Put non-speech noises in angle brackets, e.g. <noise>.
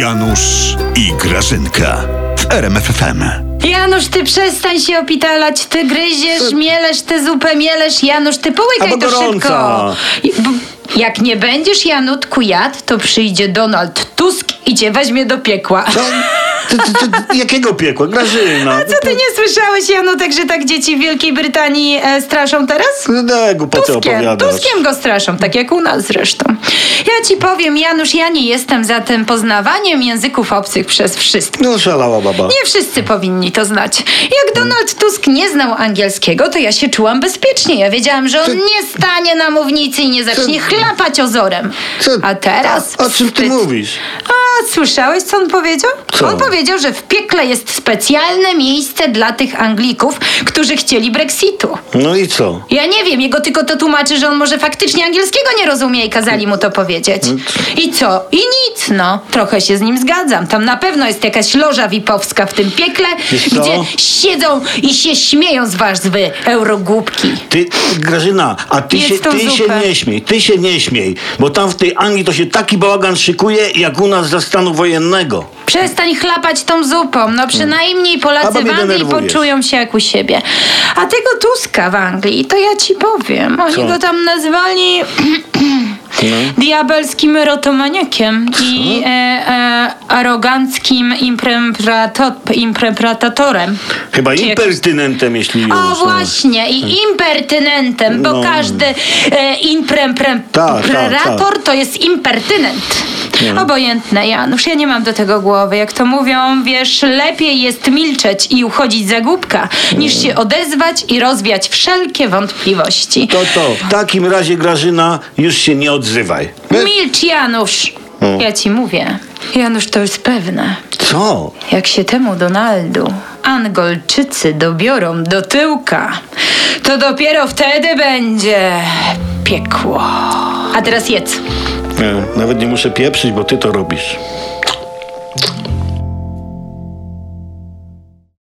Janusz i Grażynka w RMFFM. Janusz, ty przestań się opitalać, ty gryziesz, mielesz tę zupę, mielesz. Janusz, ty połykaj to szybko. I- b- Jak nie będziesz Janutku jadł, to przyjdzie Donald Tusk i cię weźmie do piekła. <laughs> Ty, ty, ty, jakiego piekła? Grażyna. Co ty nie słyszałeś, Janutek, że tak dzieci w Wielkiej Brytanii e, straszą teraz? No, głupoty Tuskiem, opowiadasz. Tuskiem go straszą, tak jak u nas zresztą. Ja ci powiem, Janusz, ja nie jestem za tym poznawaniem języków obcych przez wszystkich. No szalała baba. Nie wszyscy powinni to znać. Jak Donald Tusk nie znał angielskiego, to ja się czułam bezpiecznie. Ja wiedziałam, że on nie stanie na mównicy i nie zacznie chlapać ozorem. A teraz. O czym ty mówisz? Słyszałeś, co on powiedział? Co? On powiedział, że w piekle jest specjalne miejsce dla tych Anglików, którzy chcieli Brexitu. No i co? Ja nie wiem, jego tylko to tłumaczy, że on może faktycznie angielskiego nie rozumie i kazali mu to powiedzieć. I co? I nic, no. Trochę się z nim zgadzam. Tam na pewno jest jakaś loża wipowska w tym piekle, gdzie siedzą i się śmieją z was, wy eurogłupki. Ty, Grażyna, a ty, Jedz się, ty się nie śmiej, ty się nie śmiej, bo tam w tej Anglii to się taki bałagan szykuje, jak u nas za stanu wojennego. Przestań chlapać tą zupą. No przynajmniej Polacy w Anglii poczują się jak u siebie. A tego Tuska w Anglii, to ja ci powiem. Oni Co? go tam nazwali <clears throat> diabelskim rotomaniakiem i e, e, aroganckim imprempratatorem. Chyba Czy impertynentem, jeśli już. O no. właśnie, i impertynentem, bo No. każdy e, Tak, tak, tak. to jest impertynent. Obojętne, Janusz, ja nie mam do tego głowy. Jak to mówią, wiesz, lepiej jest milczeć i uchodzić za głupka, niż się odezwać i rozwiać wszelkie wątpliwości. To to, w takim razie Grażyna, już się nie odzywaj. Milcz, Janusz! Ja ci mówię. Janusz, to jest pewne. Co? Jak się temu Donaldu Angolczycy dobiorą do tyłka, to dopiero wtedy będzie piekło. A teraz jedz. Nie, nawet nie muszę pieprzyć, bo ty to robisz.